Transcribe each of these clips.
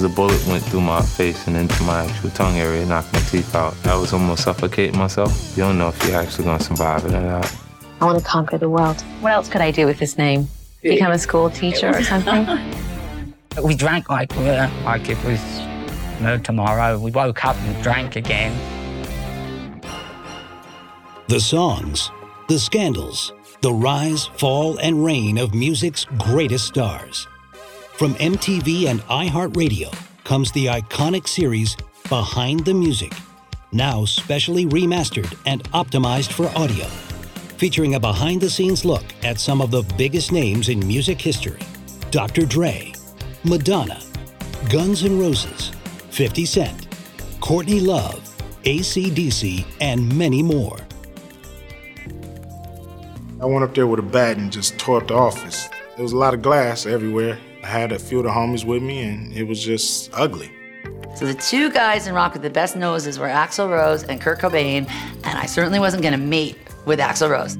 because a bullet went through my face and into my actual tongue area, knocked my teeth out. I was almost suffocating myself. You don't know if you're actually going to survive it or not. I want to conquer the world. What else could I do with this name? Become a school teacher or something? we drank like uh, like it was no tomorrow. We woke up and drank again. The songs, the scandals, the rise, fall, and reign of music's greatest stars. From MTV and iHeartRadio comes the iconic series Behind the Music, now specially remastered and optimized for audio, featuring a behind the scenes look at some of the biggest names in music history Dr. Dre, Madonna, Guns N' Roses, 50 Cent, Courtney Love, ACDC, and many more. I went up there with a bat and just tore up the office. There was a lot of glass everywhere. I had a few of the homies with me, and it was just ugly. So the two guys in rock with the best noses were Axl Rose and Kurt Cobain, and I certainly wasn't going to mate with Axl Rose.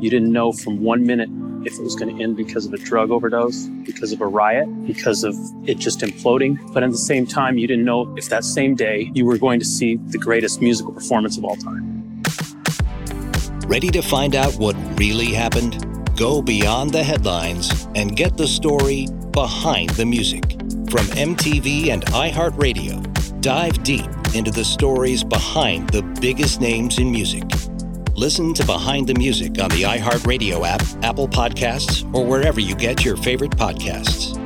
You didn't know from one minute if it was going to end because of a drug overdose, because of a riot, because of it just imploding. But at the same time, you didn't know if that same day you were going to see the greatest musical performance of all time. Ready to find out what really happened? Go beyond the headlines and get the story behind the music. From MTV and iHeartRadio, dive deep into the stories behind the biggest names in music. Listen to Behind the Music on the iHeartRadio app, Apple Podcasts, or wherever you get your favorite podcasts.